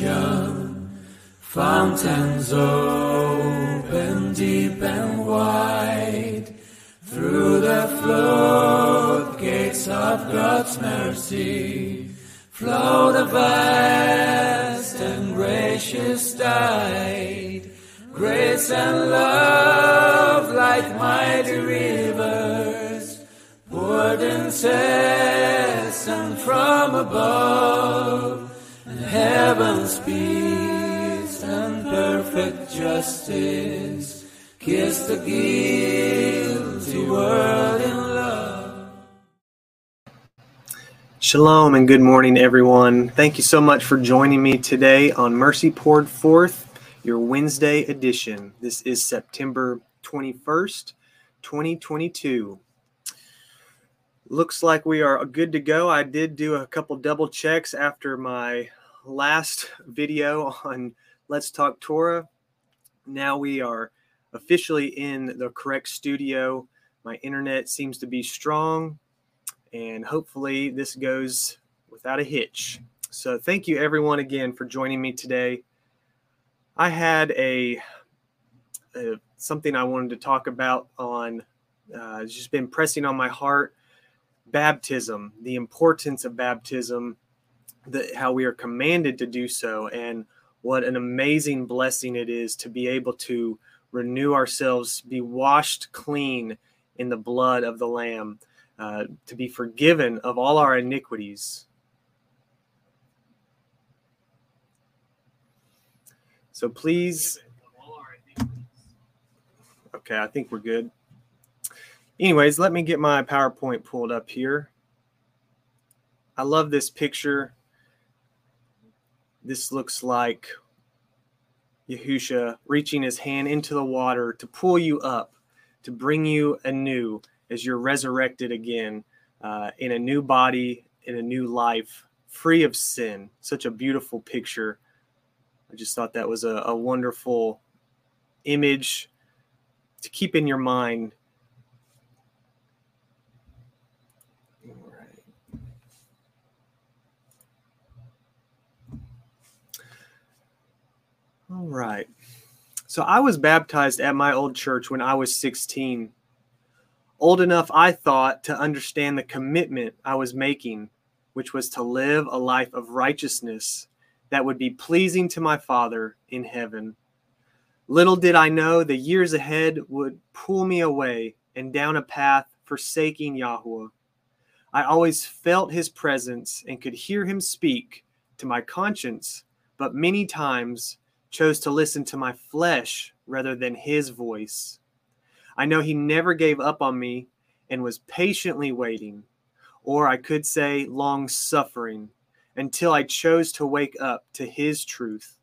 redemption. Fountains open deep and wide through the floodgates of God's mercy. Flow the vast and gracious tide, grace and love like mighty rivers, poured incessant from above, heaven's peace and perfect justice kiss the guilty world in love. Shalom and good morning, everyone. Thank you so much for joining me today on Mercy Poured Forth, your Wednesday edition. This is September 21st, 2022. Looks like we are good to go. I did do a couple double checks after my last video on Let's Talk Torah. Now we are officially in the correct studio. My internet seems to be strong, and hopefully, this goes without a hitch. So, thank you everyone again for joining me today. I had a, a something I wanted to talk about on. Uh, it's just been pressing on my heart baptism, the importance of baptism, the, how we are commanded to do so, and what an amazing blessing it is to be able to renew ourselves, be washed clean in the blood of the Lamb, uh, to be forgiven of all our iniquities. So please. Okay, I think we're good. Anyways, let me get my PowerPoint pulled up here. I love this picture. This looks like Yahusha reaching his hand into the water to pull you up, to bring you anew as you're resurrected again uh, in a new body, in a new life, free of sin. Such a beautiful picture. I just thought that was a, a wonderful image to keep in your mind All right. So I was baptized at my old church when I was 16. Old enough, I thought, to understand the commitment I was making, which was to live a life of righteousness that would be pleasing to my Father in heaven. Little did I know the years ahead would pull me away and down a path forsaking Yahweh. I always felt his presence and could hear him speak to my conscience, but many times chose to listen to my flesh rather than his voice. I know he never gave up on me and was patiently waiting, or I could say long suffering, until I chose to wake up to his truth.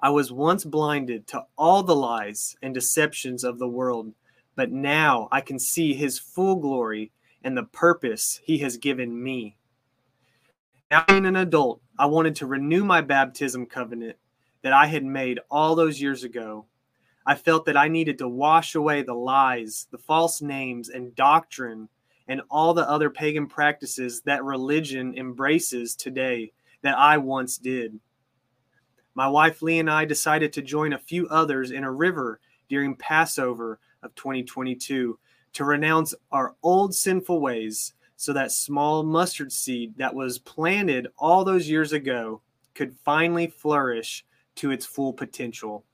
I was once blinded to all the lies and deceptions of the world, but now I can see his full glory and the purpose he has given me. Now, being an adult, I wanted to renew my baptism covenant that I had made all those years ago. I felt that I needed to wash away the lies, the false names, and doctrine, and all the other pagan practices that religion embraces today that I once did. My wife Lee and I decided to join a few others in a river during Passover of 2022 to renounce our old sinful ways so that small mustard seed that was planted all those years ago could finally flourish to its full potential.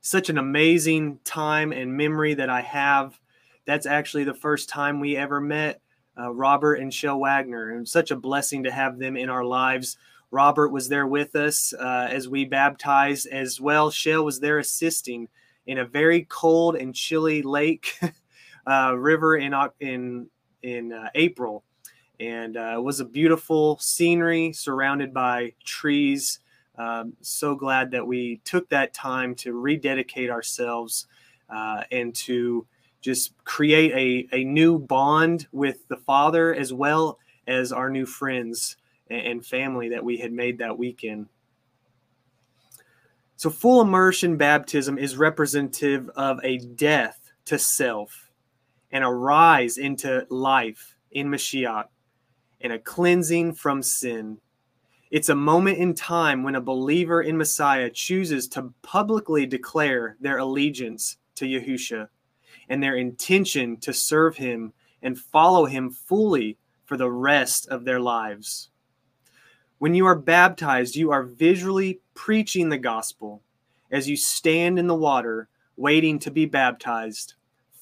Such an amazing time and memory that I have. That's actually the first time we ever met uh, Robert and Shell Wagner, and such a blessing to have them in our lives. Robert was there with us uh, as we baptized as well. Shell was there assisting in a very cold and chilly lake uh, river in in in uh, April, and uh, it was a beautiful scenery surrounded by trees um, so glad that we took that time to rededicate ourselves uh, and to just create a, a new bond with the Father as well as our new friends and family that we had made that weekend. So, full immersion baptism is representative of a death to self and a rise into life in Mashiach and a cleansing from sin It's a moment in time when a believer in Messiah chooses to publicly declare their allegiance to Yahusha and their intention to serve him and follow him fully for the rest of their lives. When you are baptized, you are visually preaching the gospel as you stand in the water waiting to be baptized.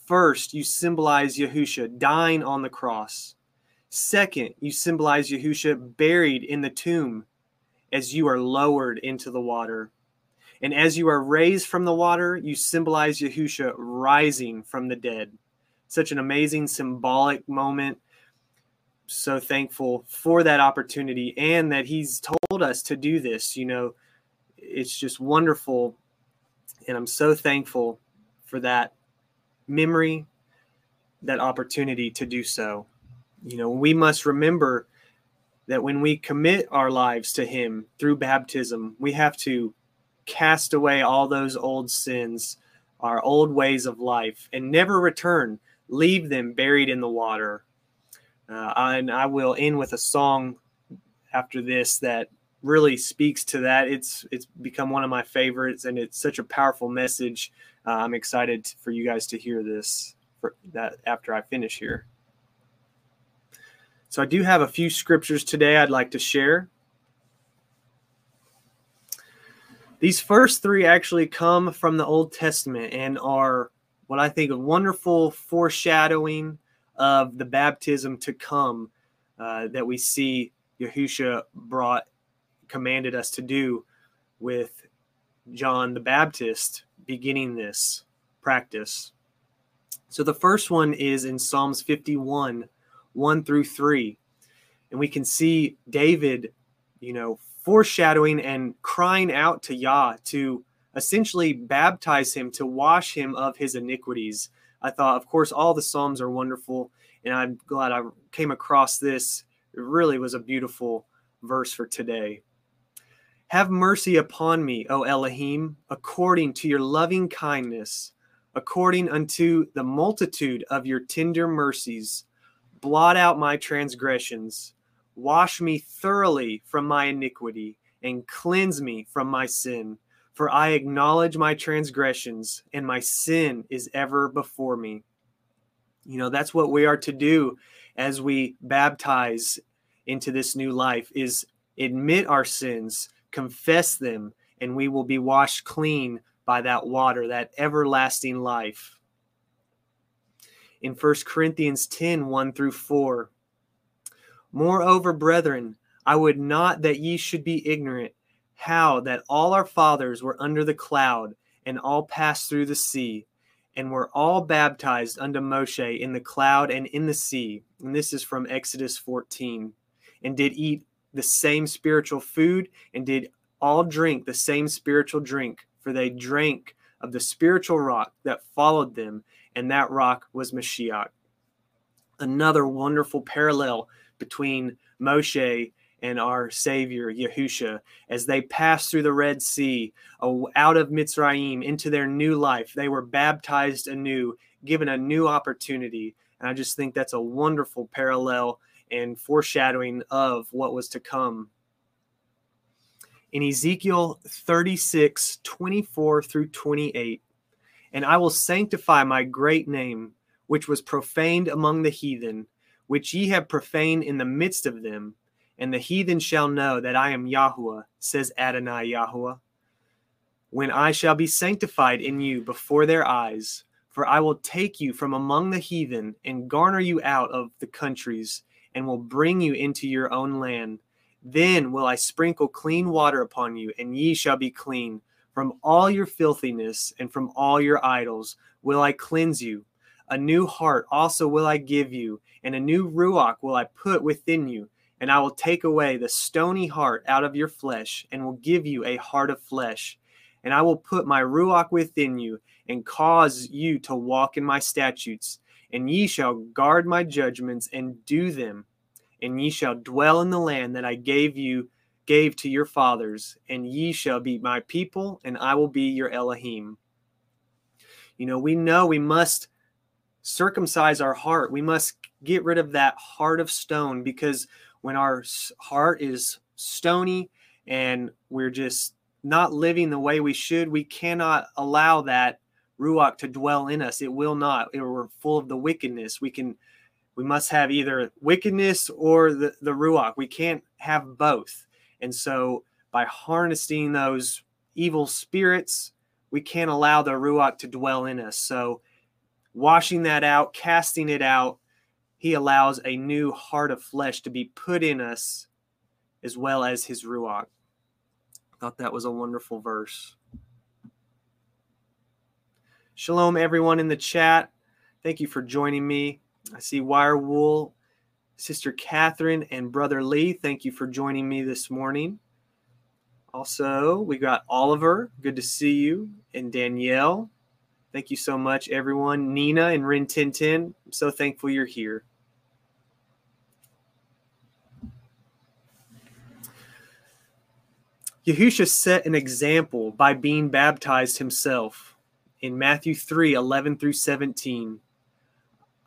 First, you symbolize Yahusha dying on the cross. Second, you symbolize Yahusha buried in the tomb as you are lowered into the water. And as you are raised from the water, you symbolize Yahusha rising from the dead. Such an amazing symbolic moment. So thankful for that opportunity and that he's told us to do this. You know, it's just wonderful. And I'm so thankful for that memory, that opportunity to do so. You know, we must remember that when we commit our lives to Him through baptism, we have to cast away all those old sins, our old ways of life, and never return. Leave them buried in the water. Uh, and I will end with a song after this that really speaks to that. It's it's become one of my favorites, and it's such a powerful message. Uh, I'm excited for you guys to hear this for that after I finish here. So I do have a few scriptures today I'd like to share. These first three actually come from the Old Testament and are what I think a wonderful foreshadowing of the baptism to come uh, that we see Yahusha brought, commanded us to do with John the Baptist beginning this practice. So the first one is in Psalms 51 1 through 3. And we can see David, you know, foreshadowing and crying out to Yah to essentially baptize him, to wash him of his iniquities. I thought, of course, all the Psalms are wonderful, and I'm glad I came across this. It really was a beautiful verse for today. Have mercy upon me, O Elohim, according to your loving kindness, according unto the multitude of your tender mercies blot out my transgressions, wash me thoroughly from my iniquity, and cleanse me from my sin. For I acknowledge my transgressions, and my sin is ever before me. You know, that's what we are to do as we baptize into this new life is admit our sins, confess them, and we will be washed clean by that water, that everlasting life in 1 Corinthians 10 1 through 4. Moreover, brethren, I would not that ye should be ignorant how that all our fathers were under the cloud and all passed through the sea and were all baptized unto Moshe in the cloud and in the sea. And this is from Exodus 14. And did eat the same spiritual food and did all drink the same spiritual drink, for they drank of the spiritual rock that followed them, and that rock was Mashiach. Another wonderful parallel between Moshe and our Savior, Yahusha, as they passed through the Red Sea, out of Mitzrayim into their new life. They were baptized anew, given a new opportunity. And I just think that's a wonderful parallel and foreshadowing of what was to come. In Ezekiel 36, 24 through 28, and I will sanctify my great name, which was profaned among the heathen, which ye have profaned in the midst of them. And the heathen shall know that I am Yahweh, says Adonai Yahweh, when I shall be sanctified in you before their eyes. For I will take you from among the heathen and garner you out of the countries, and will bring you into your own land. Then will I sprinkle clean water upon you, and ye shall be clean. From all your filthiness and from all your idols will I cleanse you. A new heart also will I give you, and a new ruach will I put within you. And I will take away the stony heart out of your flesh, and will give you a heart of flesh. And I will put my ruach within you, and cause you to walk in my statutes. And ye shall guard my judgments and do them. And ye shall dwell in the land that I gave you gave to your fathers, and ye shall be my people, and I will be your Elohim. You know, we know we must circumcise our heart. We must get rid of that heart of stone because when our heart is stony and we're just not living the way we should, we cannot allow that ruach to dwell in us. It will not. We're full of the wickedness. We can we must have either wickedness or the, the ruach. We can't have both. And so by harnessing those evil spirits, we can't allow the ruach to dwell in us. So washing that out, casting it out, he allows a new heart of flesh to be put in us as well as his ruach. Thought that was a wonderful verse. Shalom, everyone in the chat. Thank you for joining me. I see Wirewool, Sister Catherine, and Brother Lee. Thank you for joining me this morning. Also, we got Oliver. Good to see you. And Danielle. Thank you so much, everyone. Nina and Rin Tintin. I'm so thankful you're here. Yahusha set an example by being baptized himself in Matthew 3 11 through 17.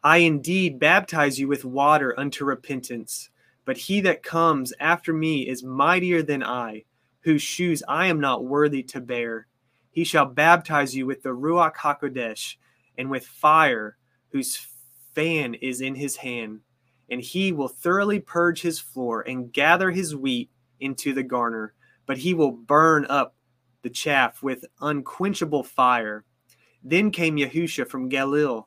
I indeed baptize you with water unto repentance, but he that comes after me is mightier than I, whose shoes I am not worthy to bear. He shall baptize you with the Ruach HaKodesh and with fire, whose fan is in his hand. And he will thoroughly purge his floor and gather his wheat into the garner, but he will burn up the chaff with unquenchable fire. Then came Yahusha from Galilee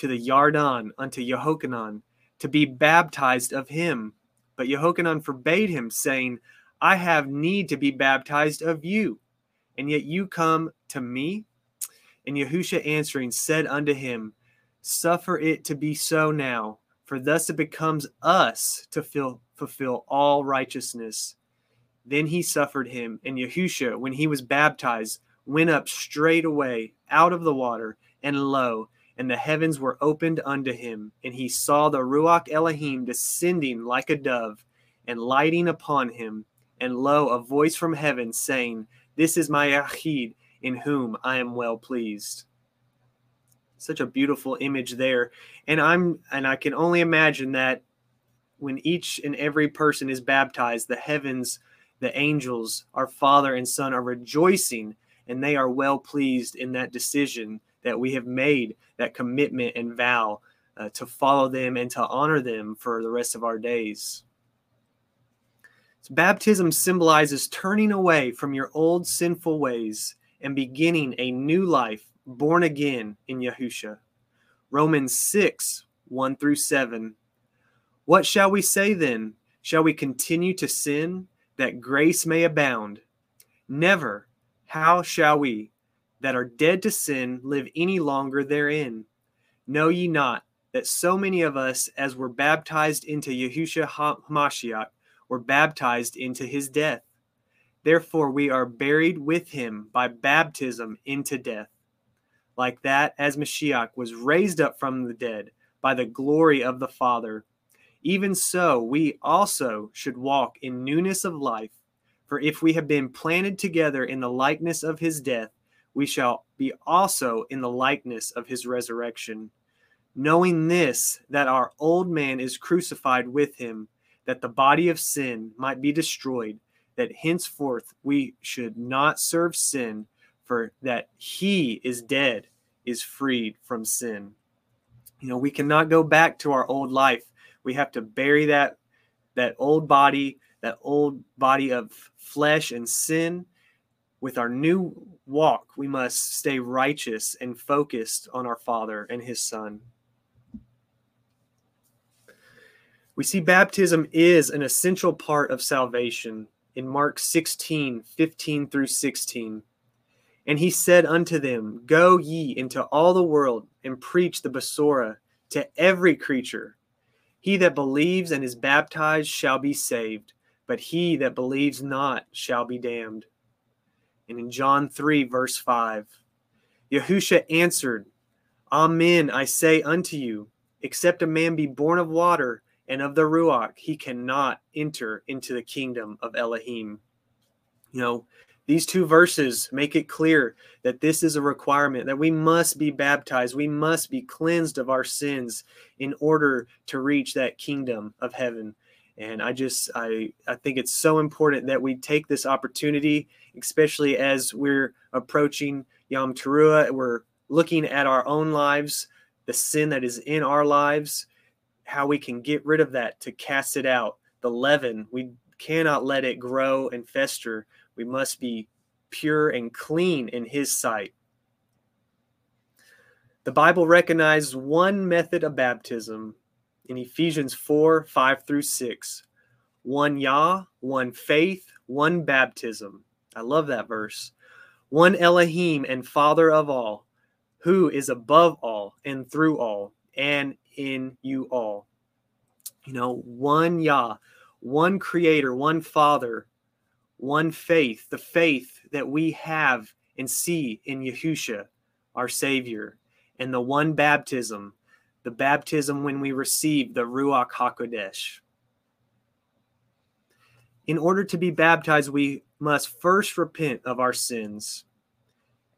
to the Yarden unto Yehochanan to be baptized of him. But Yehochanan forbade him, saying, I have need to be baptized of you, and yet you come to me? And Yahusha answering said unto him, Suffer it to be so now, for thus it becomes us to fill, fulfill all righteousness. Then he suffered him, and Yahusha, when he was baptized, went up straightway out of the water, and lo, and the heavens were opened unto him, and he saw the Ruach Elohim descending like a dove and lighting upon him. And lo, a voice from heaven saying, This is my Yahid, in whom I am well pleased. Such a beautiful image there. And I'm and I can only imagine that when each and every person is baptized, the heavens, the angels, our Father and Son are rejoicing and they are well pleased in that decision that we have made that commitment and vow uh, to follow them and to honor them for the rest of our days. So baptism symbolizes turning away from your old sinful ways and beginning a new life born again in Yahusha. Romans 6 1 through 7. What shall we say then? Shall we continue to sin that grace may abound? Never. How shall we? That are dead to sin live any longer therein. Know ye not that so many of us as were baptized into Yahusha HaMashiach were baptized into his death? Therefore we are buried with him by baptism into death. Like that as Mashiach was raised up from the dead by the glory of the Father, even so we also should walk in newness of life. For if we have been planted together in the likeness of his death, we shall be also in the likeness of his resurrection. Knowing this, that our old man is crucified with him, that the body of sin might be destroyed, that henceforth we should not serve sin, for that he is dead, is freed from sin. You know, we cannot go back to our old life. We have to bury that that old body, that old body of flesh and sin with our new walk, we must stay righteous and focused on our Father and His Son. We see baptism is an essential part of salvation in Mark 16 15 through 16. And he said unto them, Go ye into all the world and preach the Besorah to every creature. He that believes and is baptized shall be saved, but he that believes not shall be damned. And in John 3, verse 5, Yahusha answered, Amen, I say unto you, except a man be born of water and of the Ruach, he cannot enter into the kingdom of Elohim. You know, these two verses make it clear that this is a requirement, that we must be baptized, we must be cleansed of our sins in order to reach that kingdom of heaven. And I just I I think it's so important that we take this opportunity, especially as we're approaching Yom Teruah. We're looking at our own lives, the sin that is in our lives, how we can get rid of that to cast it out. The leaven, we cannot let it grow and fester. We must be pure and clean in His sight. The Bible recognizes one method of baptism in Ephesians 4 5 through 6. One Yah, one faith, one baptism. I love that verse. One Elohim and Father of all, who is above all and through all and in you all. You know, one Yah, one Creator, one Father, one faith, the faith that we have and see in Yahusha, our Savior, and the one baptism, the baptism when we receive the Ruach HaKodesh. In order to be baptized, we must first repent of our sins.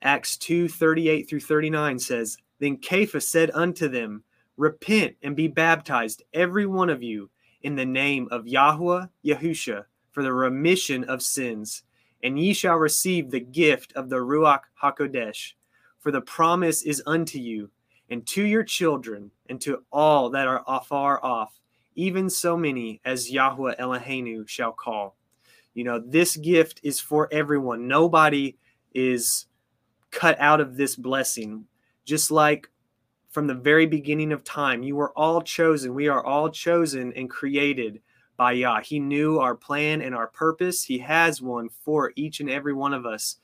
Acts 2 38 through 39 says, Then Cephas said unto them, Repent and be baptized, every one of you, in the name of Yahweh Yahusha, for the remission of sins, and ye shall receive the gift of the Ruach HaKodesh. For the promise is unto you, and to your children, and to all that are afar off, even so many as Yahweh Eloheinu shall call. You know, this gift is for everyone. Nobody is cut out of this blessing. Just like from the very beginning of time, you were all chosen. We are all chosen and created by Yah. He knew our plan and our purpose. He has one for each and every one of us.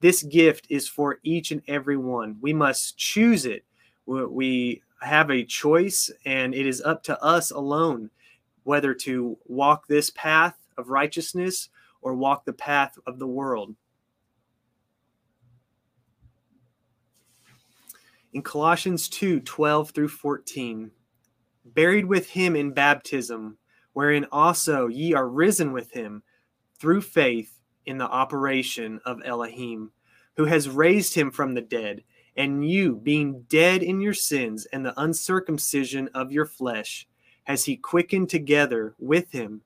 This gift is for each and every one. We must choose it. We have a choice, and it is up to us alone whether to walk this path of righteousness or walk the path of the world. In Colossians 2 12 through 14, buried with him in baptism, wherein also ye are risen with him through faith in the operation of Elohim, who has raised him from the dead, and you, being dead in your sins and the uncircumcision of your flesh, has he quickened together with him,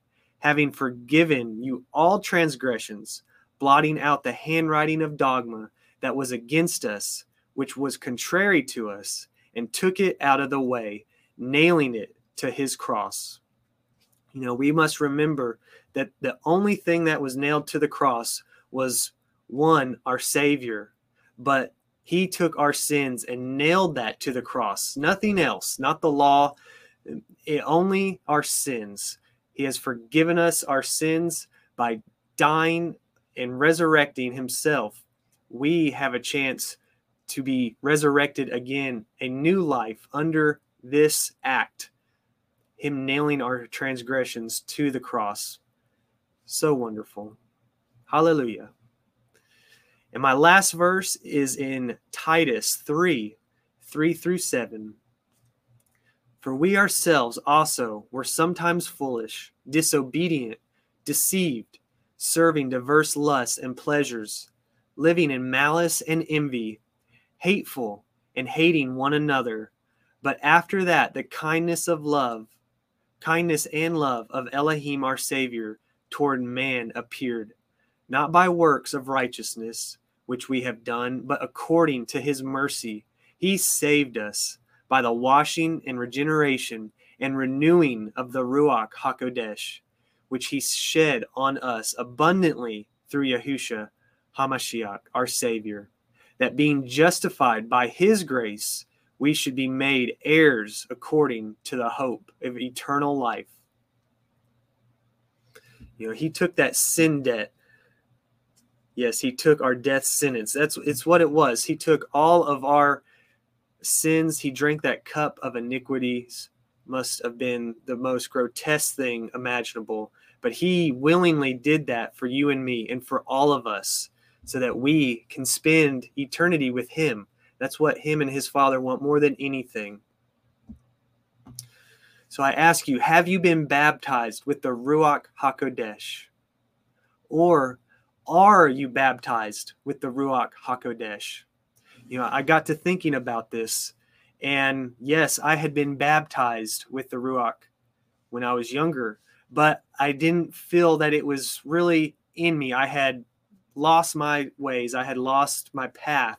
having forgiven you all transgressions, blotting out the handwriting of dogma that was against us, which was contrary to us, and took it out of the way, nailing it to his cross. You know, we must remember that the only thing that was nailed to the cross was one, our Savior, but he took our sins and nailed that to the cross. Nothing else, not the law, it, only our sins. He has forgiven us our sins by dying and resurrecting himself. We have a chance to be resurrected again, a new life under this act, Him nailing our transgressions to the cross. So wonderful. Hallelujah. And my last verse is in Titus 3 3 through 7. For we ourselves also were sometimes foolish, disobedient, deceived, serving diverse lusts and pleasures, living in malice and envy hateful, and hating one another. But after that, the kindness of love, kindness and love of Elohim our Savior toward man appeared, not by works of righteousness, which we have done, but according to his mercy. He saved us by the washing and regeneration and renewing of the Ruach HaKodesh, which he shed on us abundantly through Yahusha HaMashiach, our Savior that being justified by his grace, we should be made heirs according to the hope of eternal life. You know, he took that sin debt. Yes, he took our death sentence. That's it's what it was. He took all of our sins. He drank that cup of iniquities. Must have been the most grotesque thing imaginable. But he willingly did that for you and me and for all of us so that we can spend eternity with Him. That's what Him and His Father want more than anything. So I ask you, have you been baptized with the Ruach HaKodesh? Or are you baptized with the Ruach HaKodesh? You know, I got to thinking about this, and yes, I had been baptized with the Ruach when I was younger, but I didn't feel that it was really in me. I had lost my ways, I had lost my path.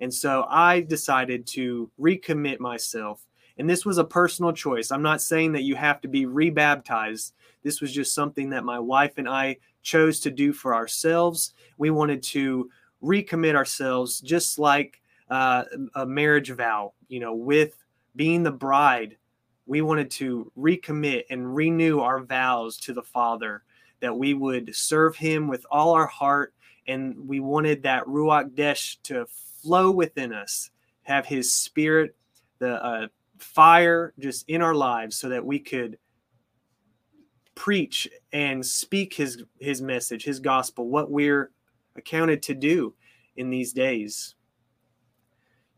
And so I decided to recommit myself. And this was a personal choice. I'm not saying that you have to be rebaptized. This was just something that my wife and I chose to do for ourselves. We wanted to recommit ourselves just like uh, a marriage vow, you know, with being the bride. We wanted to recommit and renew our vows to the Father that we would serve Him with all our heart. And we wanted that Ruach Desh to flow within us, have His Spirit, the uh, fire just in our lives so that we could preach and speak his his message his gospel what we're accounted to do in these days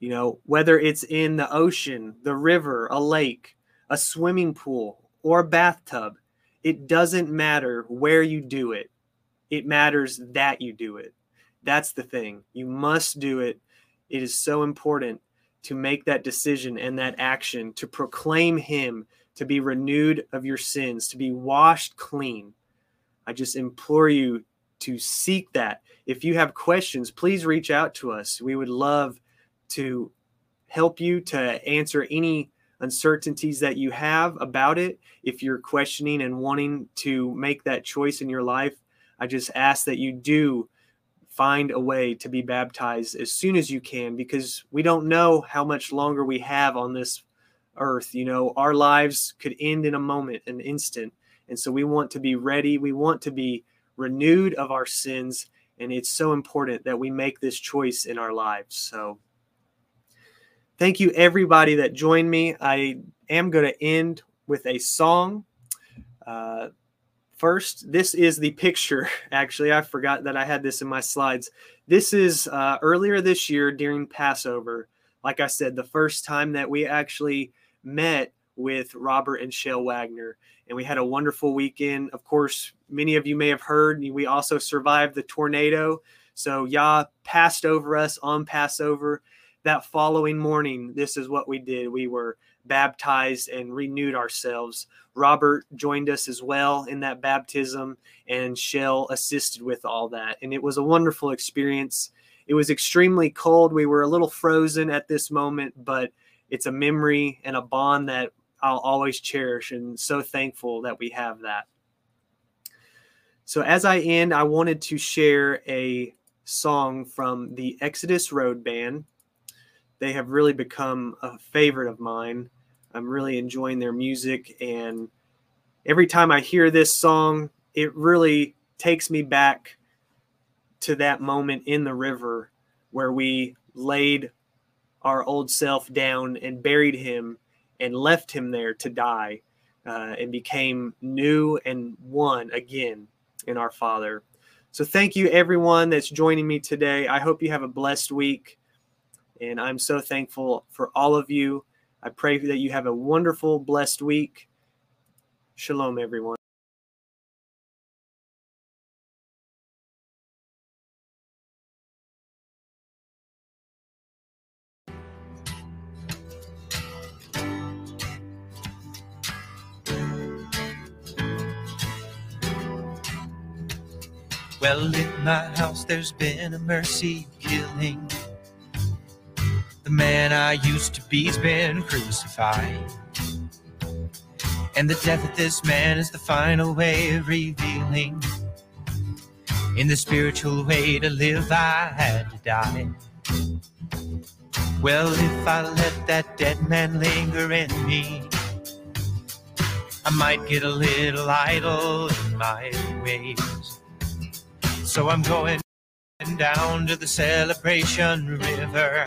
you know whether it's in the ocean the river a lake a swimming pool or a bathtub it doesn't matter where you do it it matters that you do it that's the thing you must do it it is so important to make that decision and that action to proclaim him to be renewed of your sins, to be washed clean. I just implore you to seek that. If you have questions, please reach out to us. We would love to help you to answer any uncertainties that you have about it. If you're questioning and wanting to make that choice in your life, I just ask that you do find a way to be baptized as soon as you can because we don't know how much longer we have on this earth. You know, our lives could end in a moment, an instant. And so we want to be ready. We want to be renewed of our sins. And it's so important that we make this choice in our lives. So thank you, everybody that joined me. I am going to end with a song. Uh, first, this is the picture. Actually, I forgot that I had this in my slides. This is uh, earlier this year during Passover. Like I said, the first time that we actually met with Robert and Shell Wagner. And we had a wonderful weekend. Of course, many of you may have heard we also survived the tornado. So Yah passed over us on Passover. That following morning, this is what we did. We were baptized and renewed ourselves. Robert joined us as well in that baptism, and Shell assisted with all that. And it was a wonderful experience. It was extremely cold. We were a little frozen at this moment, but it's a memory and a bond that I'll always cherish and so thankful that we have that. So as I end, I wanted to share a song from the Exodus Road Band. They have really become a favorite of mine. I'm really enjoying their music and every time I hear this song, it really takes me back to that moment in the river where we laid our old self down and buried him and left him there to die uh, and became new and one again in our Father. So, thank you, everyone that's joining me today. I hope you have a blessed week. And I'm so thankful for all of you. I pray that you have a wonderful, blessed week. Shalom, everyone. Well, in my house there's been a mercy killing. The man I used to be's been crucified. And the death of this man is the final way of revealing. In the spiritual way to live, I had to die. Well, if I let that dead man linger in me, I might get a little idle in my ways. So I'm going down to the celebration river.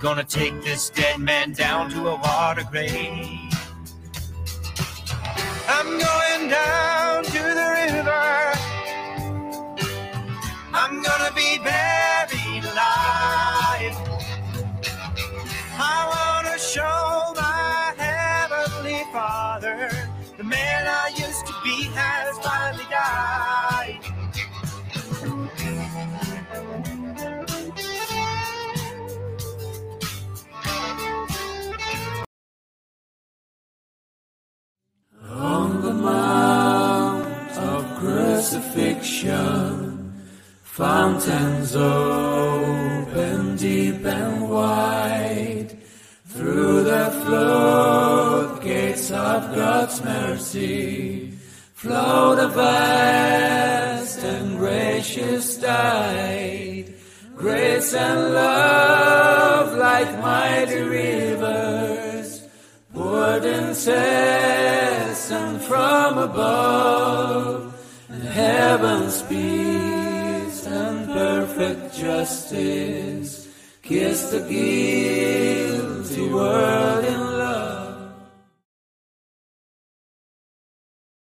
Gonna take this dead man down to a water grave. I'm going down to the river. I'm gonna be buried alive. I wanna show salvation. Fountains open deep and wide through the floodgates of God's mercy. Flow the vast and gracious tide, grace and love like mighty rivers, poured incessant from above, heaven's peace and perfect justice. Kiss the guilty world in